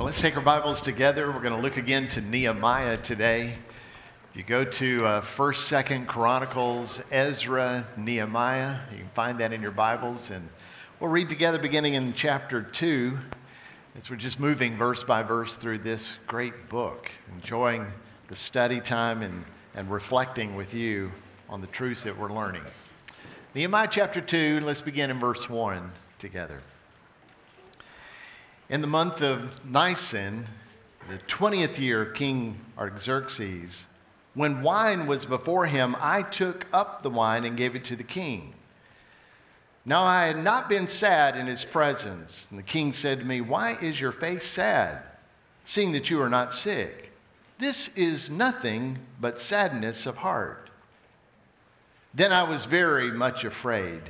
Well, let's take our Bibles together. We're going to look again to Nehemiah today. If you go to uh, 1st, 2nd Chronicles, Ezra, Nehemiah, you can find that in your Bibles. And we'll read together beginning in chapter 2 as we're just moving verse by verse through this great book, enjoying the study time and, and reflecting with you on the truths that we're learning. Nehemiah chapter 2, let's begin in verse 1 together. In the month of Nisan, the 20th year of King Artaxerxes, when wine was before him, I took up the wine and gave it to the king. Now I had not been sad in his presence. And the king said to me, Why is your face sad, seeing that you are not sick? This is nothing but sadness of heart. Then I was very much afraid.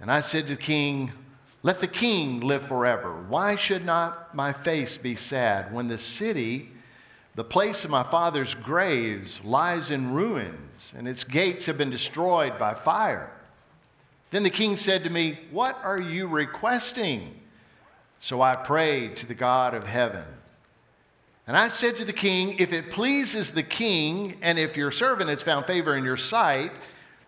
And I said to the king, let the king live forever. Why should not my face be sad when the city, the place of my father's graves, lies in ruins and its gates have been destroyed by fire? Then the king said to me, What are you requesting? So I prayed to the God of heaven. And I said to the king, If it pleases the king, and if your servant has found favor in your sight,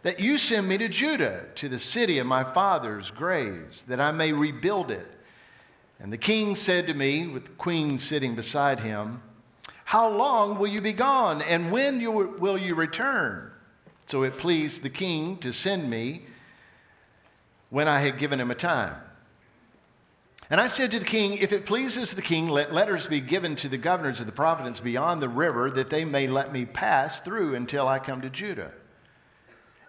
that you send me to Judah, to the city of my father's graves, that I may rebuild it. And the king said to me, with the queen sitting beside him, How long will you be gone, and when you, will you return? So it pleased the king to send me when I had given him a time. And I said to the king, If it pleases the king, let letters be given to the governors of the province beyond the river, that they may let me pass through until I come to Judah.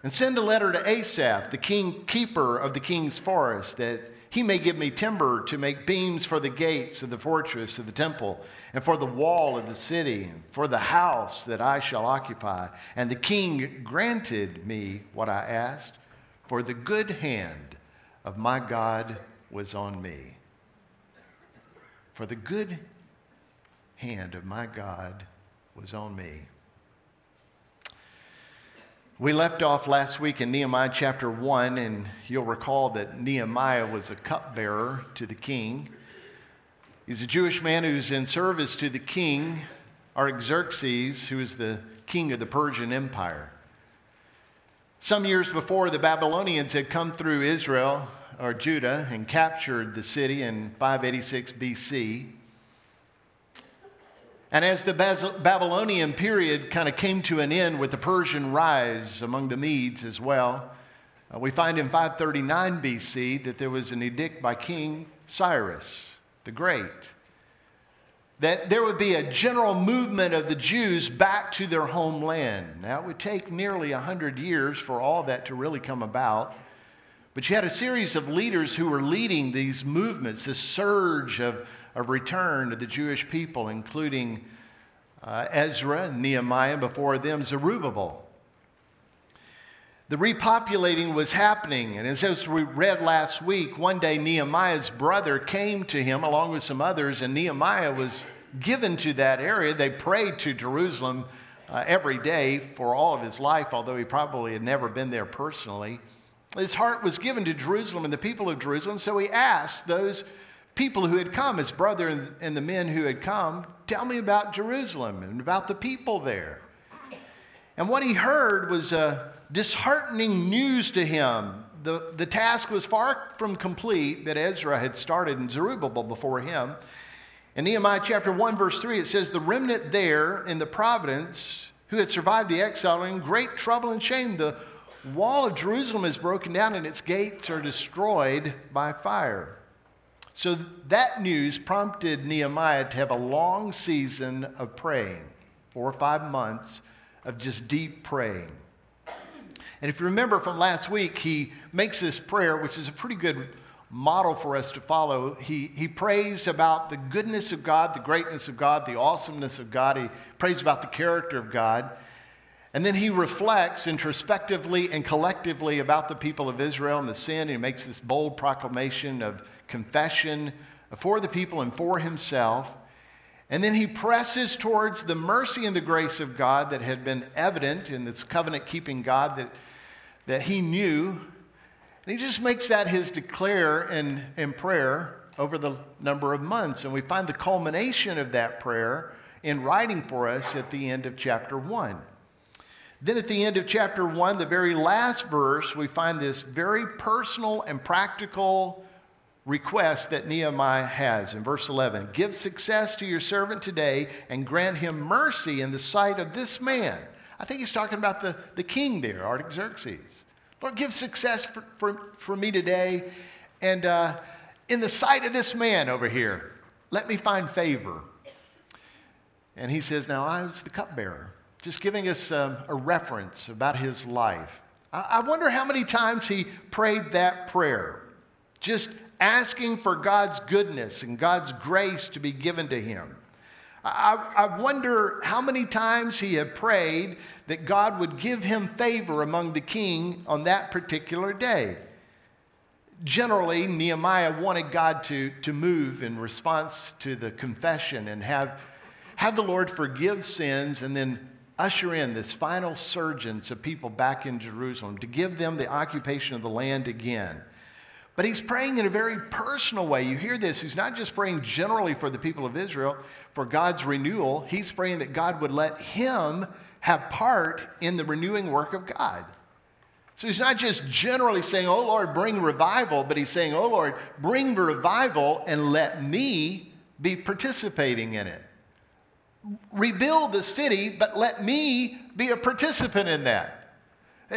And send a letter to Asaph, the king keeper of the king's forest, that he may give me timber to make beams for the gates of the fortress of the temple, and for the wall of the city, and for the house that I shall occupy. And the king granted me what I asked, for the good hand of my God was on me. For the good hand of my God was on me. We left off last week in Nehemiah chapter 1, and you'll recall that Nehemiah was a cupbearer to the king. He's a Jewish man who's in service to the king, Artaxerxes, who is the king of the Persian Empire. Some years before, the Babylonians had come through Israel or Judah and captured the city in 586 BC. And as the Babylonian period kind of came to an end with the Persian rise among the Medes as well, uh, we find in 539 BC that there was an edict by King Cyrus the Great that there would be a general movement of the Jews back to their homeland. Now, it would take nearly 100 years for all that to really come about. But you had a series of leaders who were leading these movements, this surge of a return to the Jewish people, including uh, Ezra and Nehemiah, before them Zerubbabel. The repopulating was happening, and as we read last week, one day Nehemiah's brother came to him along with some others, and Nehemiah was given to that area. They prayed to Jerusalem uh, every day for all of his life, although he probably had never been there personally. His heart was given to Jerusalem and the people of Jerusalem, so he asked those people who had come, his brother and, the men who had come, tell me about Jerusalem and about the people there. And what he heard was a disheartening news to him. The, the task was far from complete that Ezra had started in Zerubbabel before him. In Nehemiah chapter 1, verse 3, it says, The remnant there in the providence who had survived the exile in great trouble and shame, the wall of Jerusalem is broken down and its gates are destroyed by fire. So that news prompted Nehemiah to have a long season of praying, four or five months of just deep praying. And if you remember from last week, he makes this prayer, which is a pretty good model for us to follow. He, he prays about the goodness of God, the greatness of God, the awesomeness of God. He prays about the character of God. And then he reflects introspectively and collectively about the people of Israel and the sin. And he makes this bold proclamation of confession for the people and for himself. And then he presses towards the mercy and the grace of God that had been evident in this covenant keeping God that, that he knew. And he just makes that his declare in, in prayer. over the number of months. And we find the culmination of that prayer in writing for us at the end of chapter 1. Then at the end of chapter 1, the very last verse, we find this very personal and practical request that Nehemiah has in verse 11 Give success to your servant today and grant him mercy in the sight of this man. I think he's talking about the, the king there, Artaxerxes. Lord, give success for, for, for me today. And uh, in the sight of this man over here, let me find favor. And he says, Now I was the cupbearer, just giving us um, a reference about his life. I, I wonder how many times he prayed that prayer, just asking for God's goodness and God's grace to be given to him. I, I, wonder how many times he had prayed that God would give him favor among the king on that particular day. Generally, Nehemiah wanted God to, to move in response to the confession and have, have the Lord forgive sins and then usher in this final surgence of people back in Jerusalem, to give them the occupation of the land again. But he's praying in a very personal way. You hear this. He's not just praying generally for the people of Israel for God's renewal, he's praying that God would let him have part in the renewing work of God. So he's not just generally saying, Oh Lord, bring revival, but he's saying, Oh Lord, bring revival and let me be participating in it. Rebuild the city, but let me be a participant in that.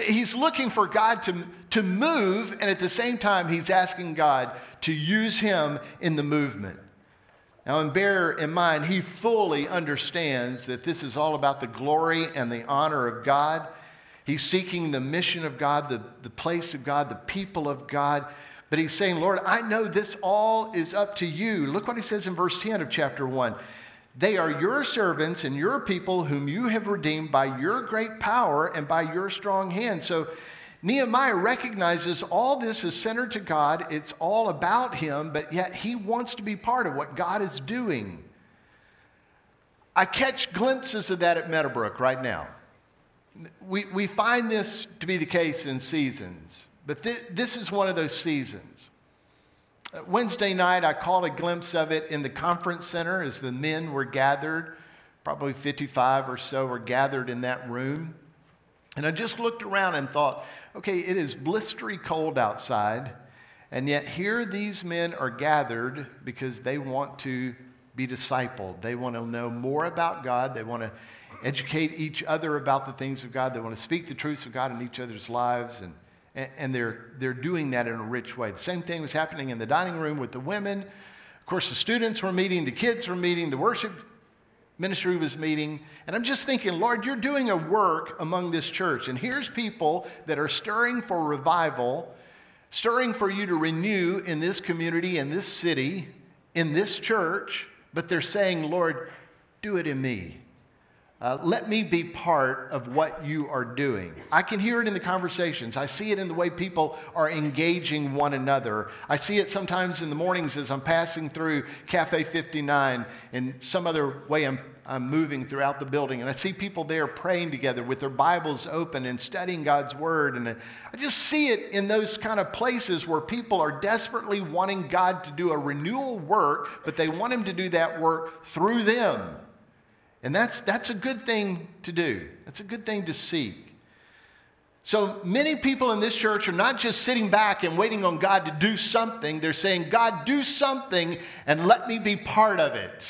He's looking for God to, to move, and at the same time, he's asking God to use him in the movement. Now, and bear in mind, he fully understands that this is all about the glory and the honor of God. He's seeking the mission of God, the, the place of God, the people of God. But he's saying, Lord, I know this all is up to you. Look what he says in verse 10 of chapter 1. They are your servants and your people whom you have redeemed by your great power and by your strong hand. So Nehemiah recognizes all this is centered to God. It's all about him, but yet he wants to be part of what God is doing. I catch glimpses of that at Meadowbrook right now. We, we find this to be the case in seasons, but th- this is one of those seasons. Wednesday night, I caught a glimpse of it in the conference center as the men were gathered. Probably 55 or so were gathered in that room. And I just looked around and thought, okay, it is blistery cold outside, and yet here these men are gathered because they want to be discipled. They want to know more about God. They want to educate each other about the things of God. They want to speak the truths of God in each other's lives. And and they're, they're doing that in a rich way. The same thing was happening in the dining room with the women. Of course, the students were meeting, the kids were meeting, the worship ministry was meeting. And I'm just thinking, Lord, you're doing a work among this church. And here's people that are stirring for revival, stirring for you to renew in this community, in this city, in this church. But they're saying, Lord, do it in me. Uh, let me be part of what you are doing. I can hear it in the conversations. I see it in the way people are engaging one another. I see it sometimes in the mornings as I'm passing through Cafe 59 and some other way I'm, I'm moving throughout the building. And I see people there praying together with their Bibles open and studying God's Word. And I just see it in those kind of places where people are desperately wanting God to do a renewal work, but they want Him to do that work through them. And that's, that's a good thing to do, that's a good thing to seek. So many people in this church are not just sitting back and waiting on God to do something, they're saying, God, do something and let me be part of it.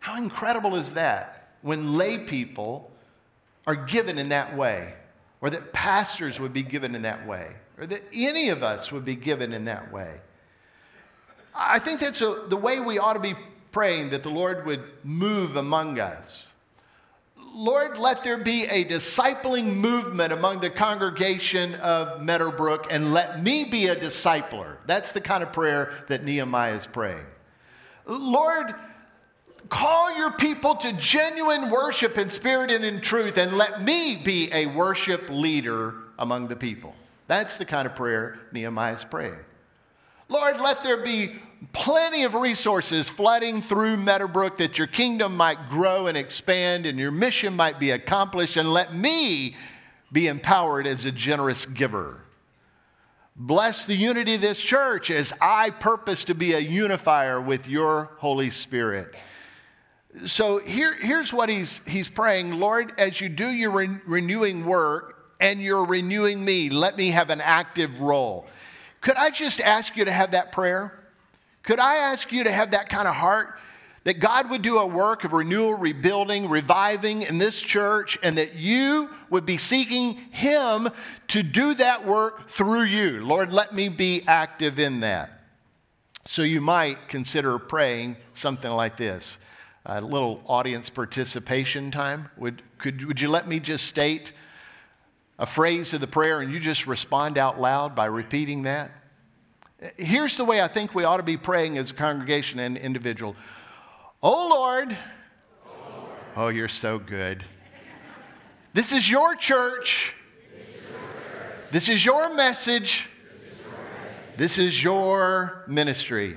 How incredible is that when lay people are given in that way, or that pastors would be given in that way, or that any of us would be given in that way? I think that's a, the way we ought to be praying that the Lord would move among us. Lord, let there be a discipling movement among the congregation of Meadowbrook and let me be a discipler. That's the kind of prayer that Nehemiah is praying. Lord, call your people to genuine worship in spirit and in truth and let me be a worship leader among the people. That's the kind of prayer Nehemiah is praying. Lord, let there be plenty of resources flooding through Meadowbrook that your kingdom might grow and expand and your mission might be accomplished, and let me be empowered as a generous giver. Bless the unity of this church as I purpose to be a unifier with your Holy Spirit. So here, here's what he's, he's praying Lord, as you do your re- renewing work and you're renewing me, let me have an active role. Could I just ask you to have that prayer? Could I ask you to have that kind of heart? That God would do a work of renewal, rebuilding, reviving in this church, and that you would be seeking Him to do that work through you. Lord, let me be active in that. So you might consider praying something like this a little audience participation time. Would, could, would you let me just state a phrase of the prayer and you just respond out loud by repeating that? Here's the way I think we ought to be praying as a congregation and individual. Oh Lord, oh, Lord. oh you're so good. This is your church. This is your message. This is your ministry.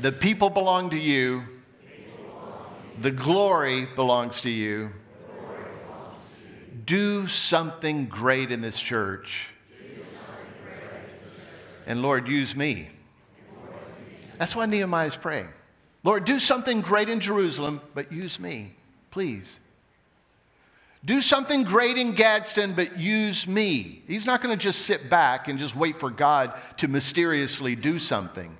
The people belong to you. The glory belongs to you. Do something great in this church. And Lord, use me. That's why Nehemiah is praying. Lord, do something great in Jerusalem, but use me, please. Do something great in Gadsden, but use me. He's not going to just sit back and just wait for God to mysteriously do something.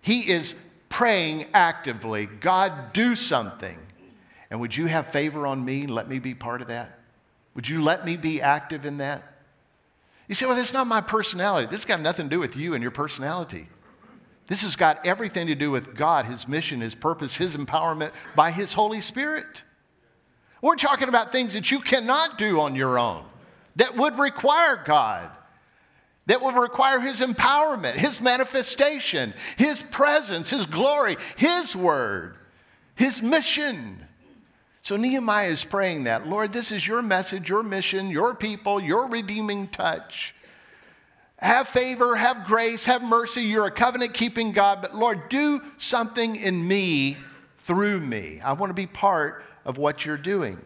He is praying actively God, do something. And would you have favor on me let me be part of that? Would you let me be active in that? You say, well, that's not my personality. This has got nothing to do with you and your personality. This has got everything to do with God, His mission, His purpose, His empowerment by His Holy Spirit. We're talking about things that you cannot do on your own, that would require God that would require His empowerment, His manifestation, His presence, His glory, His word, His mission. So Nehemiah is praying that Lord, this is your message, your mission, your people, your redeeming touch. Have favor, have grace, have mercy. You're a covenant keeping God, but Lord, do something in me through me. I want to be part of what you're doing.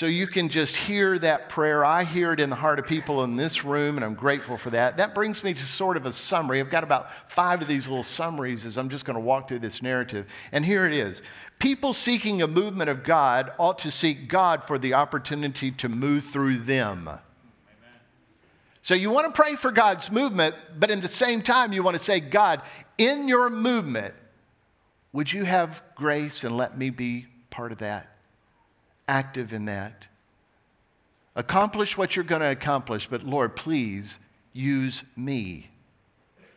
So you can just hear that prayer. I hear it in the heart of people in this room, and I'm grateful for that. That brings me to sort of a summary. I've got about five of these little summaries as I'm just going to walk through this narrative. And here it is People seeking a movement of God ought to seek God for the opportunity to move through them. So you want to pray for God's movement, but at the same time, you want to say, God, in your movement, would you have grace and let me be part of that? Active in that. Accomplish what you're going to accomplish, but Lord, please use me.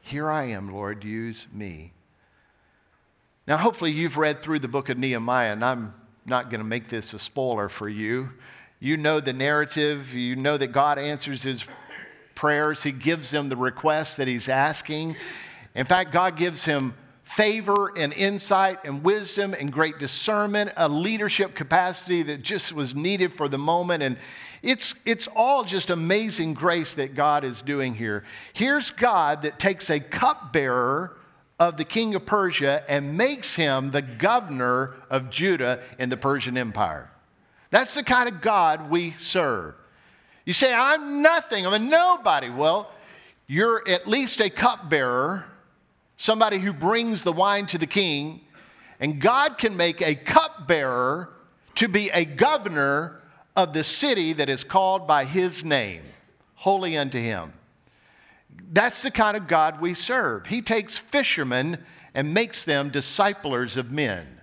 Here I am, Lord, use me. Now, hopefully, you've read through the book of Nehemiah, and I'm not going to make this a spoiler for you. You know the narrative, you know that God answers his prayers, he gives him the request that he's asking. In fact, God gives him favor and insight and wisdom and great discernment, a leadership capacity that just was needed for the moment. And it's, it's all just amazing grace that God is doing here. Here's God that takes a cupbearer of the king of Persia and makes him the governor of Judah in the Persian Empire. That's the kind of God we serve. You say, I'm nothing, I'm a nobody. Well, you're at least a cupbearer somebody who brings the wine to the king, and God can make a cupbearer to be a governor of the city that is called by his name, holy unto him. That's the kind of God we serve. He takes fishermen and makes them disciplers of men.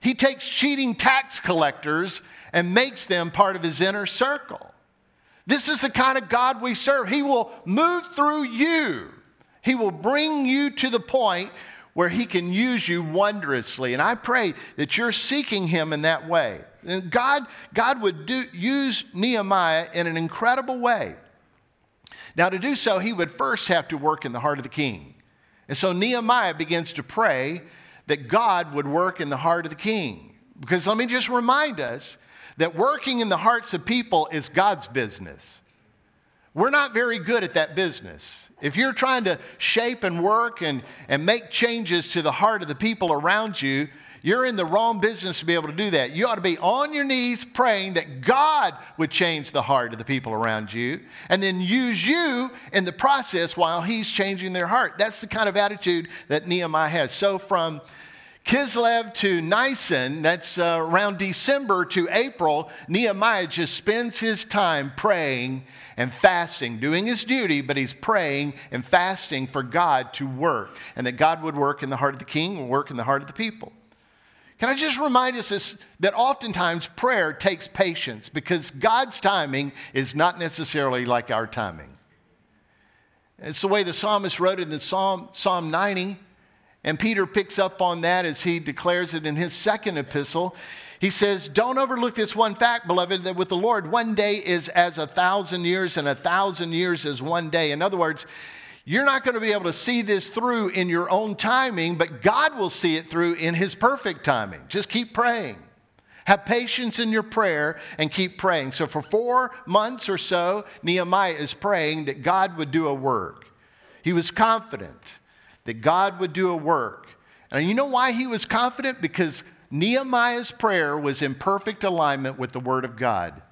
He takes cheating tax collectors and makes them part of his inner circle. This is the kind of God we serve. He will move through you he will bring you to the point where He can use you wondrously. And I pray that you're seeking Him in that way. And God, God would do, use Nehemiah in an incredible way. Now, to do so, he would first have to work in the heart of the king. And so Nehemiah begins to pray that God would work in the heart of the king. Because let me just remind us that working in the hearts of people is God's business. We're not very good at that business. If you're trying to shape and work and, and make changes to the heart of the people around you, you're in the wrong business to be able to do that. You ought to be on your knees praying that God would change the heart of the people around you and then use you in the process while He's changing their heart. That's the kind of attitude that Nehemiah has. So, from Kislev to Nisan, that's uh, around December to April, Nehemiah just spends his time praying and fasting, doing his duty, but he's praying and fasting for God to work and that God would work in the heart of the king and work in the heart of the people. Can I just remind us this, that oftentimes prayer takes patience because God's timing is not necessarily like our timing. It's the way the psalmist wrote it in Psalm, Psalm 90. And Peter picks up on that as he declares it in his second epistle. He says, Don't overlook this one fact, beloved, that with the Lord, one day is as a thousand years, and a thousand years is one day. In other words, you're not going to be able to see this through in your own timing, but God will see it through in His perfect timing. Just keep praying. Have patience in your prayer and keep praying. So, for four months or so, Nehemiah is praying that God would do a work. He was confident that God would do a work. And you know why he was confident? Because Nehemiah's prayer was in perfect alignment with the Word of God.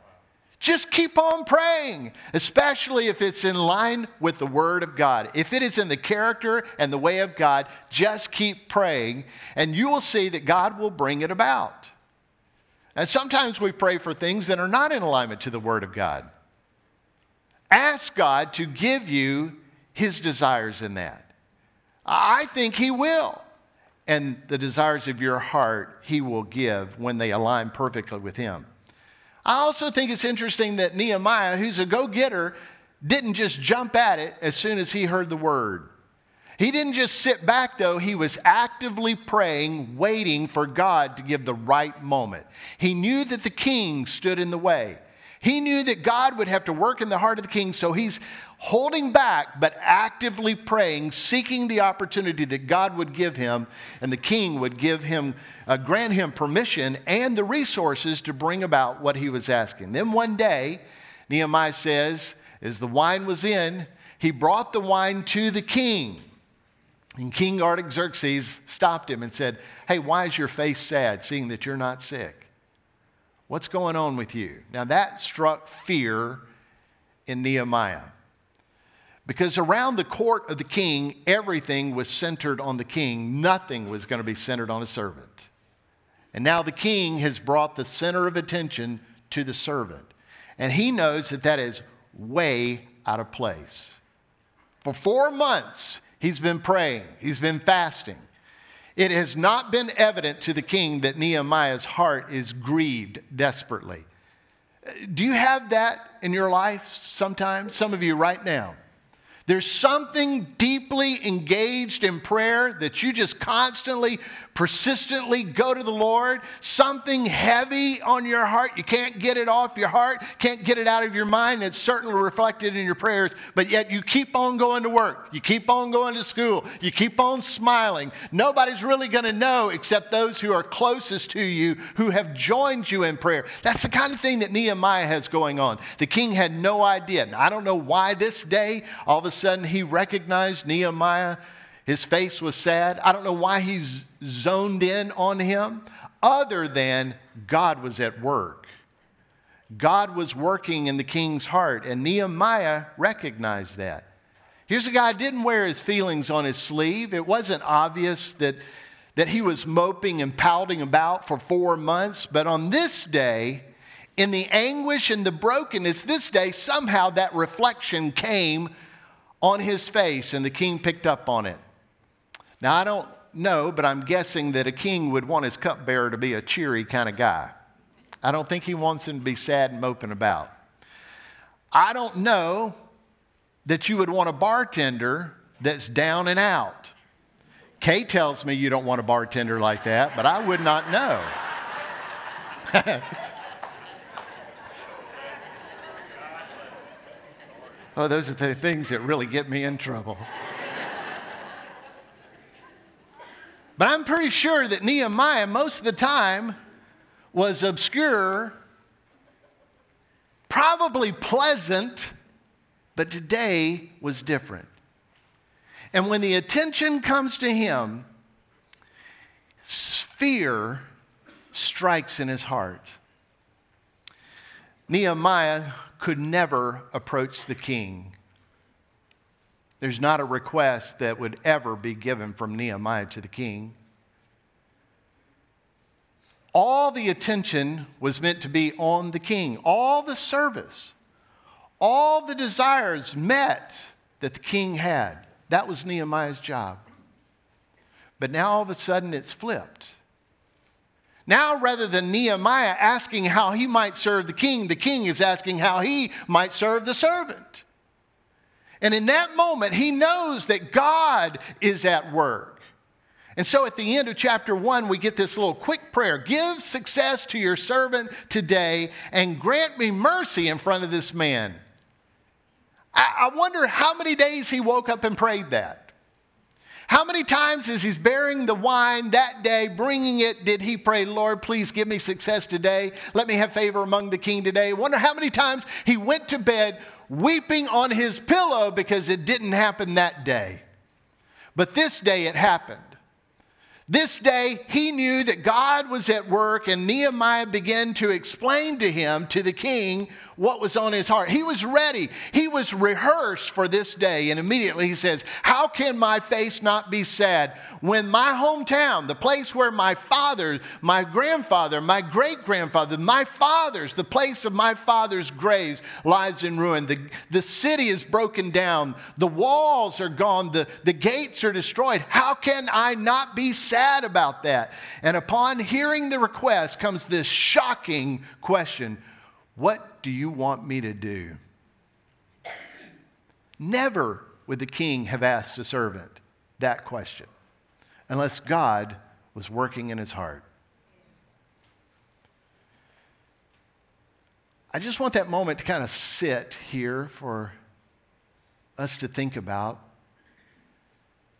Just keep on praying, especially if it's in line with the Word of God. If it is in the character and the way of God, just keep praying, and you will see that God will bring it about. And sometimes we pray for things that are not in alignment to the Word of God. Ask God to give you His desires in that. I think He will. And the desires of your heart He will give when they align perfectly with Him. I also think it's interesting that Nehemiah, who's a go getter, didn't just jump at it as soon as he heard the word. He didn't just sit back, though. He was actively praying, waiting for God to give the right moment. He knew that the king stood in the way. He knew that God would have to work in the heart of the king, so he's holding back, but actively praying, seeking the opportunity that God would give him, and the king would give him, uh, grant him permission and the resources to bring about what he was asking. Then one day, Nehemiah says, as the wine was in, he brought the wine to the king. And King Artaxerxes stopped him and said, Hey, why is your face sad, seeing that you're not sick? What's going on with you? Now that struck fear in Nehemiah. Because around the court of the king, everything was centered on the king. Nothing was going to be centered on a servant. And now the king has brought the center of attention to the servant. And he knows that that is way out of place. For four months, he's been praying, he's been fasting. It has not been evident to the king that Nehemiah's heart is grieved desperately. Do you have that in your life sometimes? Some of you right now. There's something deeply engaged in prayer that you just constantly, persistently go to the Lord. Something heavy on your heart. You can't get it off your heart, can't get it out of your mind. It's certainly reflected in your prayers, but yet you keep on going to work. You keep on going to school. You keep on smiling. Nobody's really going to know except those who are closest to you who have joined you in prayer. That's the kind of thing that Nehemiah has going on. The king had no idea. I don't know why this day, all of a sudden he recognized Nehemiah. His face was sad. I don't know why he's zoned in on him, other than God was at work. God was working in the king's heart, and Nehemiah recognized that. Here's a guy didn't wear his feelings on his sleeve. It wasn't obvious that, that he was moping and pouting about for four months, but on this day, in the anguish and the brokenness, this day, somehow that reflection came on his face, and the king picked up on it. Now, I don't know, but I'm guessing that a king would want his cupbearer to be a cheery kind of guy. I don't think he wants him to be sad and moping about. I don't know that you would want a bartender that's down and out. Kay tells me you don't want a bartender like that, but I would not know. Oh, those are the things that really get me in trouble. but I'm pretty sure that Nehemiah, most of the time, was obscure, probably pleasant, But today was different. And when the attention comes to him, fear strikes in his heart. Nehemiah could never approach the king. There's not a request that would ever be given from Nehemiah to the king. All the attention was meant to be on the king, all the service, all the desires met that the king had. That was Nehemiah's job. But now all of a sudden it's flipped. Now, rather than Nehemiah asking how he might serve the king, the king is asking how he might serve the servant. And in that moment, he knows that God is at work. And so at the end of chapter one, we get this little quick prayer Give success to your servant today and grant me mercy in front of this man. I, wonder how many days he woke up and prayed that. How many times as he's bearing the wine that day, bringing it, did he pray, Lord, please give me success today? Let me have favor among the king today. Wonder how many times he went to bed weeping on his pillow because it didn't happen that day. But this day it happened. This day, he knew that God was at work, and Nehemiah began to explain to him, to the king, what was on his heart. He was ready. He was rehearsed for this day. And immediately he says, How can my face not be sad when my hometown, the place where my father, my grandfather, my great grandfather, my fathers, the place of my father's graves lies in ruin? The, the city is broken down. The walls are gone. The, the gates are destroyed. How can I not be sad about that? And upon hearing the request comes this shocking question what do you want me to do? Never would the king have asked a servant that question unless God was working in his heart. I just want that moment to kind of sit here for us to think about.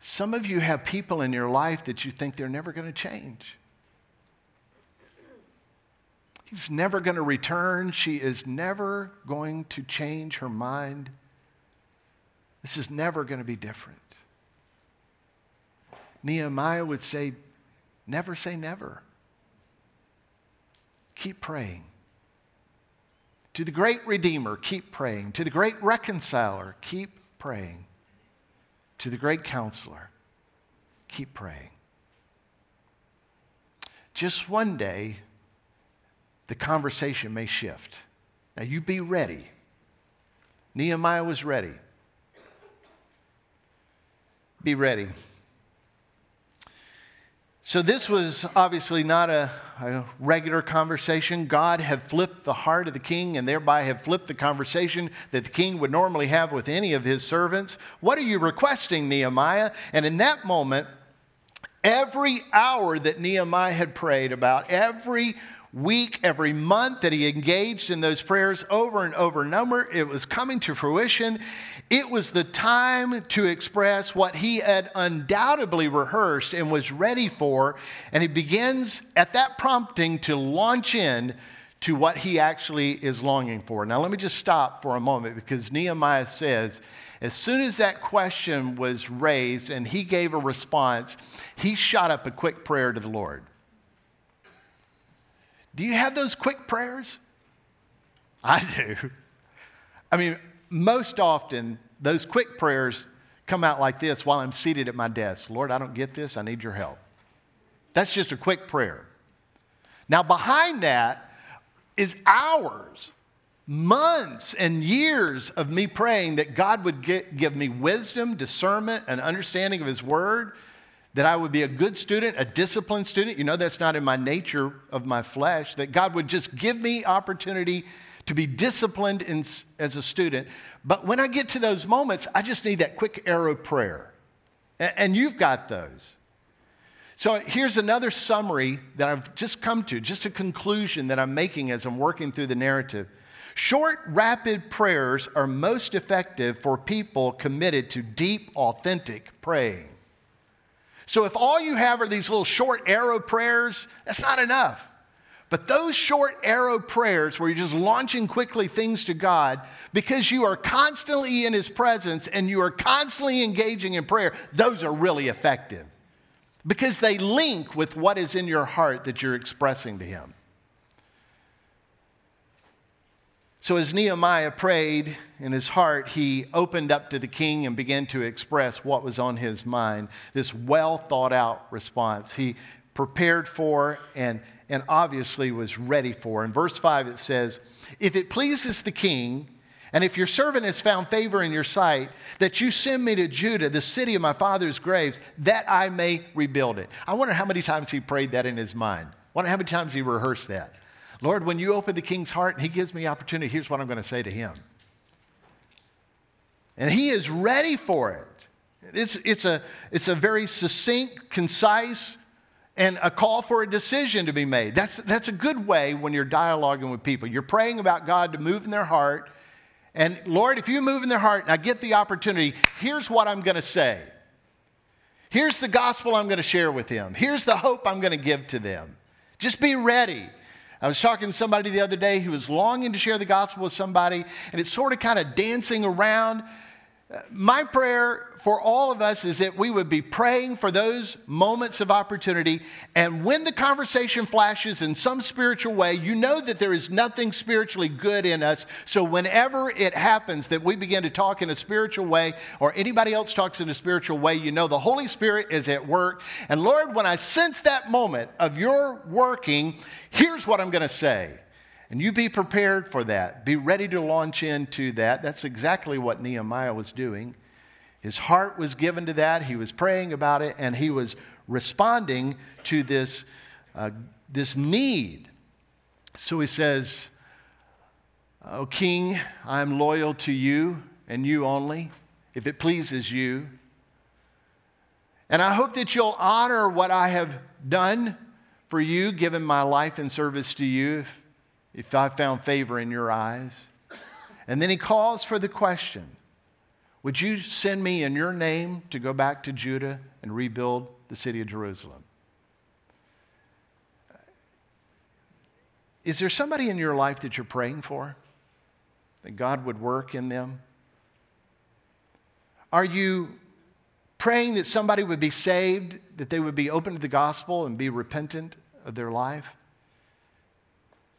Some of you have people in your life that you think they're never going to change. He's never going to return. She is never going to change her mind. This is never going to be different. Nehemiah would say, Never say never. Keep praying. To the great Redeemer, keep praying. To the great Reconciler, keep praying. To the great Counselor, keep praying. Just one day, the conversation may shift. Now, you be ready. Nehemiah was ready. Be ready. So, this was obviously not a, a, regular conversation. God had flipped the heart of the king and thereby had flipped the conversation that the king would normally have with any of his servants. What are you requesting, Nehemiah? And in that moment, every hour that Nehemiah had prayed about, every week, every month that he engaged in those prayers over and over and over. It was coming to fruition. It was the time to express what he had undoubtedly rehearsed and was ready for. And he begins at that prompting to launch in to what he actually is longing for. Now, let me just stop for a moment because Nehemiah says, as soon as that question was raised and he gave a response, he shot up a quick prayer to the Lord. Do you have those quick prayers? I do. I mean, most often, those quick prayers come out like this while I'm seated at my desk Lord, I don't get this. I need your help. That's just a quick prayer. Now, behind that is hours, months, and years of me praying that God would get, give me wisdom, discernment, and understanding of His Word that I would be a good student, a disciplined student. You know, that's not in my nature of my flesh, that God would just give me opportunity to be disciplined in, as a student. But when I get to those moments, I just need that quick arrow prayer. And, and you've got those. So here's another summary that I've just come to, just a conclusion that I'm making as I'm working through the narrative. Short, rapid prayers are most effective for people committed to deep, authentic praying. So if all you have are these little short arrow prayers, that's not enough. But those short arrow prayers where you're just launching quickly things to God because you are constantly in His presence and you are constantly engaging in prayer, those are really effective because they link with what is in your heart that you're expressing to Him. So, as Nehemiah prayed in his heart, he opened up to the king and began to express what was on his mind. This well thought out response he prepared for and, and obviously was ready for. In verse 5, it says, If it pleases the king, and if your servant has found favor in your sight, that you send me to Judah, the city of my father's graves, that I may rebuild it. I wonder how many times he prayed that in his mind. I wonder how many times he rehearsed that. Lord, when you open the king's heart and he gives me opportunity, here's what I'm going to say to him. And he is ready for it. It's, it's, a, it's a very succinct, concise, and a call for a decision to be made. That's, that's a good way when you're dialoguing with people. You're praying about God to move in their heart. And Lord, if you move in their heart and I get the opportunity, here's what I'm going to say. Here's the gospel I'm going to share with them. Here's the hope I'm going to give to them. Just be ready. I was talking to somebody the other day who was longing to share the gospel with somebody, and it's sort of kind of dancing around. My prayer for all of us is that we would be praying for those moments of opportunity. And when the conversation flashes in some spiritual way, you know that there is nothing spiritually good in us. So whenever it happens that we begin to talk in a spiritual way or anybody else talks in a spiritual way, you know the Holy Spirit is at work. And Lord, when I sense that moment of your working, here's what I'm going to say. And you be prepared for that. Be ready to launch into that. That's exactly what Nehemiah was doing. His heart was given to that. He was praying about it, and he was responding to this, uh, this need. So he says, O king, I am loyal to you and you only, if it pleases you. And I hope that you'll honor what I have done for you, given my life in service to you, if, if I found favor in your eyes. And then he calls for the question would you send me in your name to go back to Judah and rebuild the city of Jerusalem? Is there somebody in your life that you're praying for? That God would work in them? Are you praying that somebody would be saved, that they would be open to the gospel and be repentant of their life?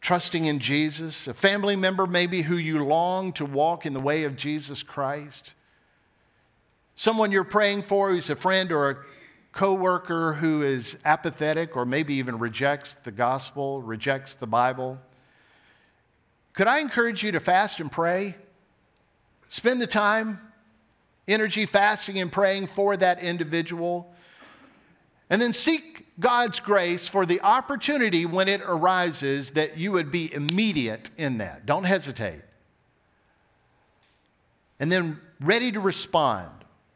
Trusting in Jesus, a family member maybe who you long to walk in the way of Jesus Christ? Someone you're praying for who's a friend or a coworker who is apathetic or maybe even rejects the gospel, rejects the Bible. Could I encourage you to fast and pray? Spend the time, energy fasting and praying for that individual. And then seek God's grace for the opportunity when it arises that you would be immediate in that. Don't hesitate. And then ready to respond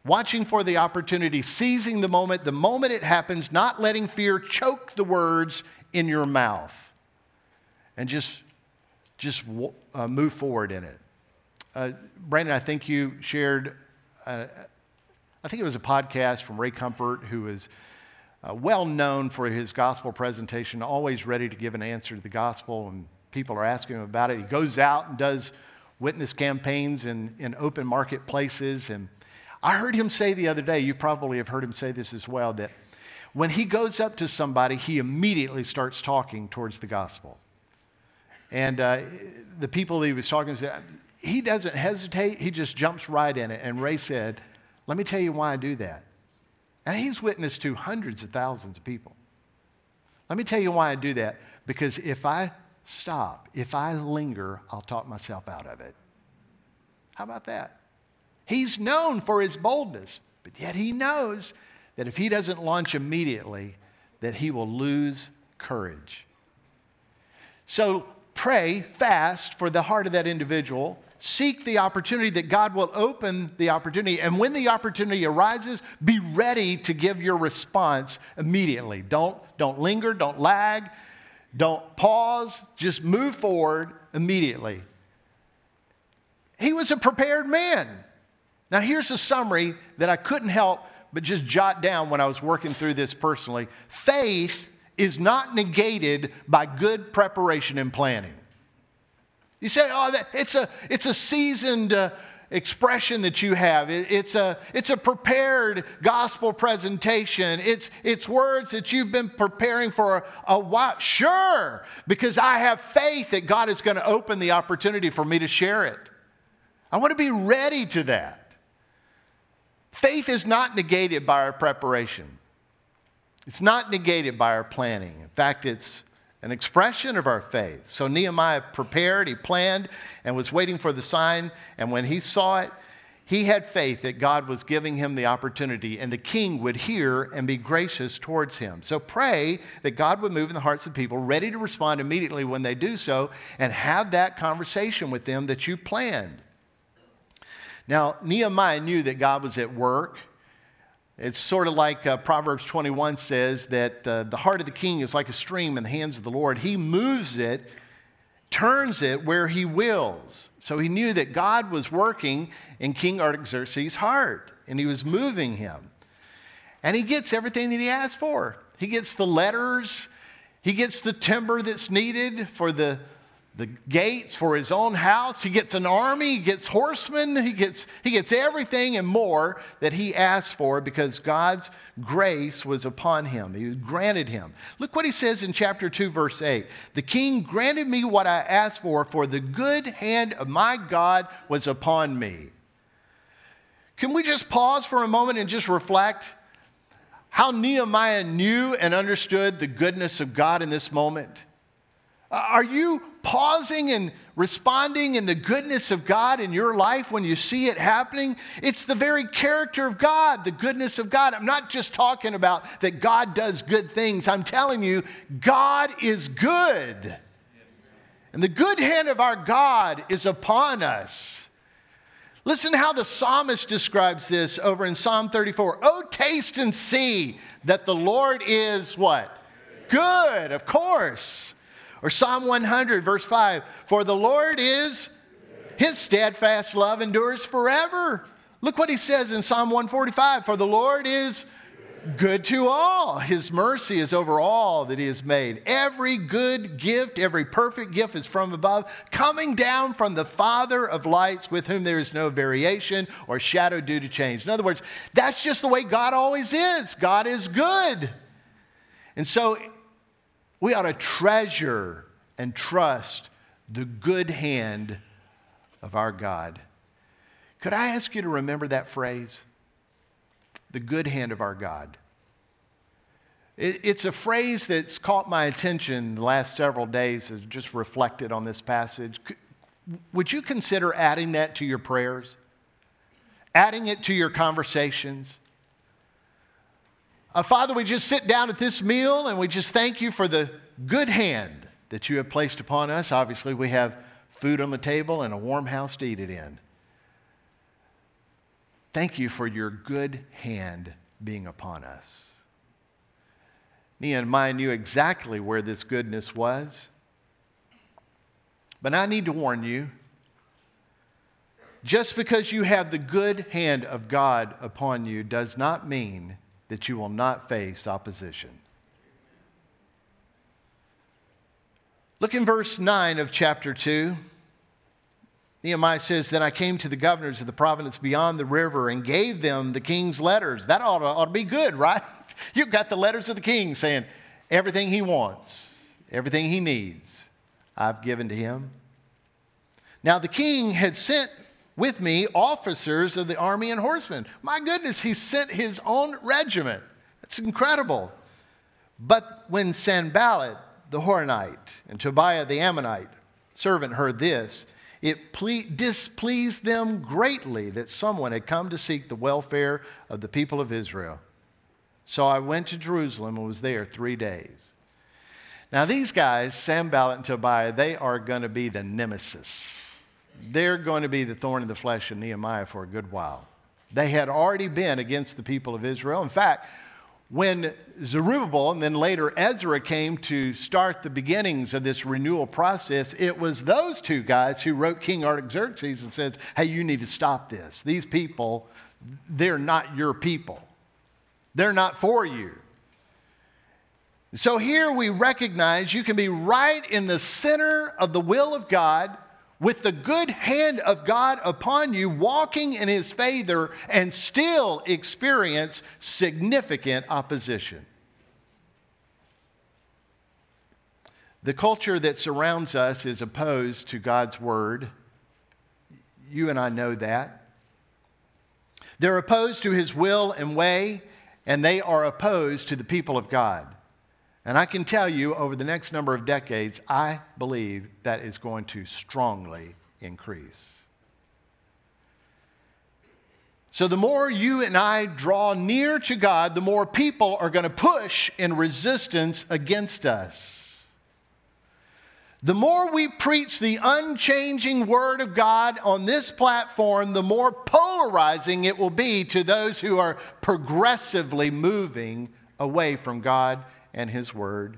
watching for the opportunity, seizing the moment, the moment it happens, not letting fear choke the words in your mouth, and just, just uh, move forward in it. Uh, Brandon, I think you shared, uh, I think it was a podcast from Ray Comfort, who is uh, well known for his gospel presentation, always ready to give an answer to the gospel, and people are asking him about it. He goes out and does witness campaigns in, in open marketplaces and I heard him say the other day, you probably have heard him say this as well, that when he goes up to somebody, he immediately starts talking towards the gospel. And uh, the people that he was talking to, he doesn't hesitate, he just jumps right in it. And Ray said, Let me tell you why I do that. And he's witnessed to hundreds of thousands of people. Let me tell you why I do that. Because if I stop, if I linger, I'll talk myself out of it. How about that? He's known for his boldness, but yet he knows that if he doesn't launch immediately, that he will lose courage. So pray, fast for the heart of that individual. Seek the opportunity that God will open the opportunity. And when the opportunity arises, be ready to give your response immediately. Don't, don't linger, don't lag, don't pause, just move forward immediately. He was a prepared man. Now, here's a summary that I couldn't help but just jot down when I was working through this personally. Faith is not negated by good preparation and planning. You say, oh, that, it's, a, it's a seasoned uh, expression that you have. It, it's, a, it's a prepared gospel presentation. It's, it's words that you've been preparing for a, a while. Sure, because I have faith that God is going to open the opportunity for me to share it. I want to be ready to that. Faith is not negated by our preparation. It's not negated by our planning. In fact, it's an expression of our faith. So Nehemiah prepared, he planned, and was waiting for the sign. And when he saw it, he had faith that God was giving him the opportunity and the king would hear and be gracious towards him. So pray that God would move in the hearts of people, ready to respond immediately when they do so, and have that conversation with them that you planned. Now, Nehemiah knew that God was at work it's sort of like uh, Proverbs 21 says that uh, the heart of the king is like a stream in the hands of the Lord. He moves it, turns it where he wills. So he knew that God was working in King Artaxerxes' heart, and he was moving him. And he gets everything that he asked for. He gets the letters, he gets the timber that's needed for the the gates for his own house. He gets an army, he gets horsemen, he gets, he gets everything and more that he asked for because God's grace was upon him. He granted him. Look what he says in chapter 2, verse 8. The king granted me what I asked for, for the good hand of my God was upon me. Can we just pause for a moment and just reflect how Nehemiah knew and understood the goodness of God in this moment? Are you pausing and responding in the goodness of God in your life when you see it happening? It's the very character of God, the goodness of God. I'm not just talking about that God does good things. I'm telling you, God is good. And the good hand of our God is upon us. Listen how the psalmist describes this over in Psalm 34. Oh, taste and see that the Lord is what? Good, of course. Or Psalm 100, verse 5 For the Lord is, his steadfast love endures forever. Look what he says in Psalm 145 For the Lord is good to all. His mercy is over all that he has made. Every good gift, every perfect gift is from above, coming down from the Father of lights, with whom there is no variation or shadow due to change. In other words, that's just the way God always is. God is good. And so we ought to treasure and trust the good hand of our God. Could I ask you to remember that phrase? The good hand of our God. It's a phrase that's caught my attention the last several days as just reflected on this passage. Would you consider adding that to your prayers? Adding it to your conversations? Uh, Father, we just sit down at this meal and we just thank you for the good hand that you have placed upon us. Obviously, we have food on the table and a warm house to eat it in. Thank you for your good hand being upon us. Nehemiah knew exactly where this goodness was. But I need to warn you just because you have the good hand of God upon you does not mean that you will not face opposition. Look in verse 9 of chapter 2. Nehemiah says, Then I came to the governors of the province beyond the river and gave them the king's letters. That ought to, ought to be good, right? You've got the letters of the king saying everything he wants, everything he needs, I've given to him. Now the king had sent with me officers of the army and horsemen. My goodness, he sent his own regiment. That's incredible. But when Sanballat the Horonite and Tobiah the Ammonite servant heard this, it ple- displeased them greatly that someone had come to seek the welfare of the people of Israel. So I went to Jerusalem and was there three days. Now, these guys, Sanballat and Tobiah, they are going to be the nemesis they're going to be the thorn in the flesh of Nehemiah for a good while. They had already been against the people of Israel. In fact, when Zerubbabel and then later Ezra came to start the beginnings of this renewal process, it was those two guys who wrote King Artaxerxes and said, Hey, you need to stop this. These people, they're not your people, they're not for you. So here we recognize you can be right in the center of the will of God with the good hand of God upon you, walking in his favor, and still experience significant opposition. The culture that surrounds us is opposed to God's word. You and I know that. They're opposed to his will and way, and they are opposed to the people of God. And I can tell you over the next number of decades, I believe that is going to strongly increase. So, the more you and I draw near to God, the more people are going to push in resistance against us. The more we preach the unchanging Word of God on this platform, the more polarizing it will be to those who are progressively moving away from God and His Word.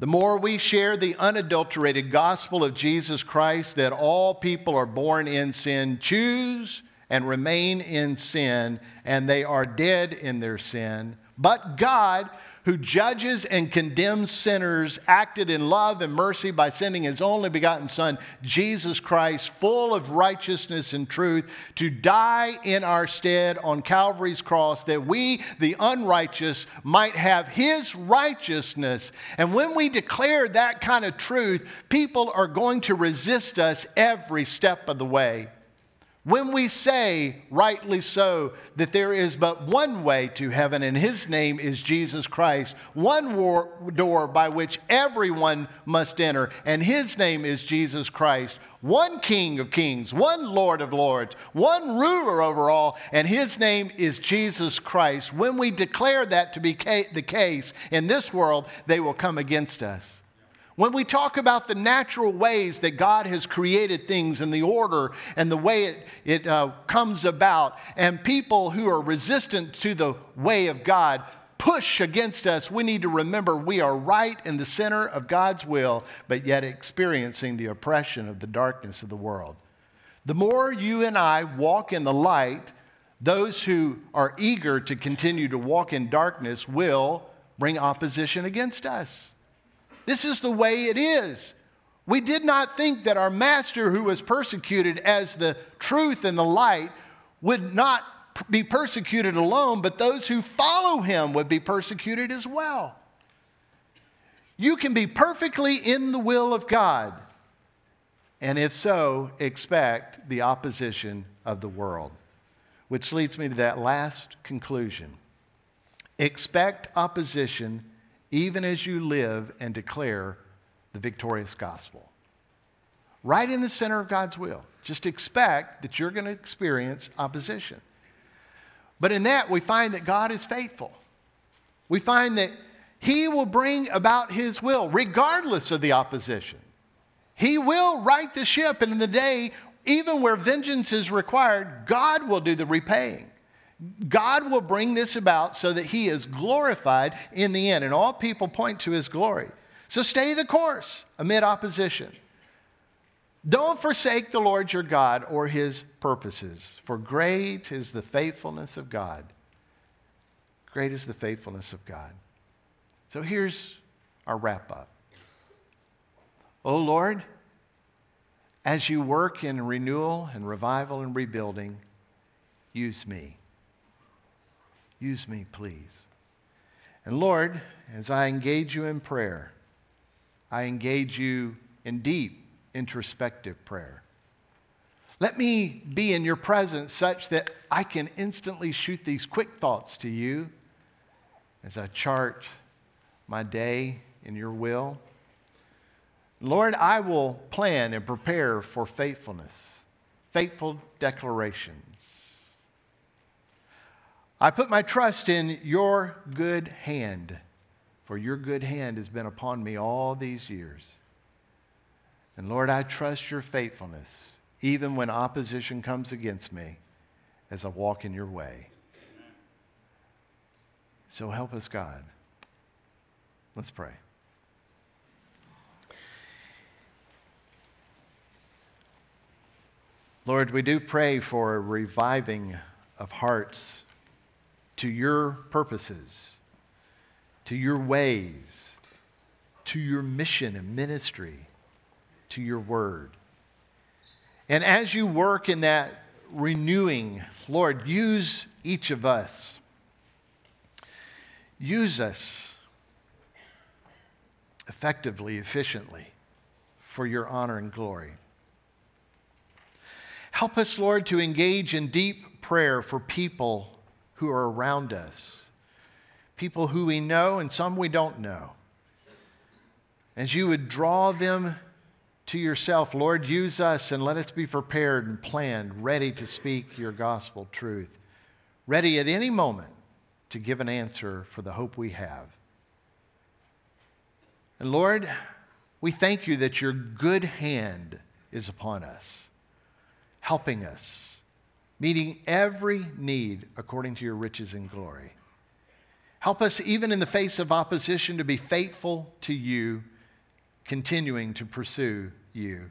The more we share the unadulterated gospel of Jesus Christ that all people are born in sin, choose and remain in sin, and they are dead in their sin. But God, who judges and condemns sinners, acted in love and mercy by sending his only begotten Son, Jesus Christ, full of righteousness and truth, to die in our stead on Calvary's cross, that we, the unrighteous, might have his righteousness. And when we declare that kind of truth, people are going to resist us every step of the way. When we say, rightly so, that there is but one way to heaven and his name is Jesus Christ, one war- door by which everyone must enter, and his name is Jesus Christ, one King of kings, one Lord of lords, one ruler over all, and his name is Jesus Christ. When we declare that to be ca- the case in this world, they will come against us. When we talk about the natural ways that God has created things and the order and the way it, it uh, comes about, and people who are resistant to the way of God push against us, we need to remember we are right in the center of God's will, but yet experiencing the oppression of the darkness of the world. The more you and I walk in the light, those who are eager to continue to walk in darkness will bring opposition against us. This is the way it is. We did not think that our master, who was persecuted as the truth and the light, would not be persecuted alone, but those who follow him would be persecuted as well. You can be perfectly in the will of God, and if so, expect the opposition of the world. Which leads me to that last conclusion. Expect opposition even as you live and declare the victorious gospel. Right in the center of God's will. Just expect that you're going to experience opposition. But in that, we find that God is faithful. We find that He will bring about His will, regardless of the opposition. He will right the ship, and in the day, even where vengeance is required, God will do the repaying. God will bring this about so that he is glorified in the end, and all people point to his glory. So stay the course amid opposition. Don't forsake the Lord your God or his purposes, for great is the faithfulness of God. Great is the faithfulness of God. So here's our wrap up. Oh Lord, as you work in renewal and revival and rebuilding, use me. Use me, please. And Lord, as I engage you in prayer, I engage you in deep introspective prayer. Let me be in your presence such that I can instantly shoot these quick thoughts to you as I chart my day in your will. Lord, I will plan and prepare for faithfulness, faithful declarations I put my trust in your good hand, for your good hand has been upon me all these years. And Lord, I trust your faithfulness, even when opposition comes against me, as I walk in your way. So help us, God. Let's pray. Lord, we do pray for a reviving of hearts to your purposes, to your ways, to your mission and ministry, to your word. And as you work in that renewing, Lord, use each of us. Use us effectively, efficiently for your honor and glory. Help us, Lord, to engage in deep prayer for people who are around us, people who we know and some we don't know. As you would draw them to yourself, Lord, use us and let us be prepared and planned, ready to speak your gospel truth, ready at any moment to give an answer for the hope we have. And Lord, we thank you that your good hand is upon us, helping us, meeting every need according to your riches and glory. Help us, even in the face of opposition, to be faithful to you, continuing to pursue you.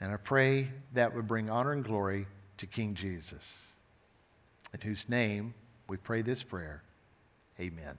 And I pray that would bring honor and glory to King Jesus, in whose name we pray this prayer. Amen.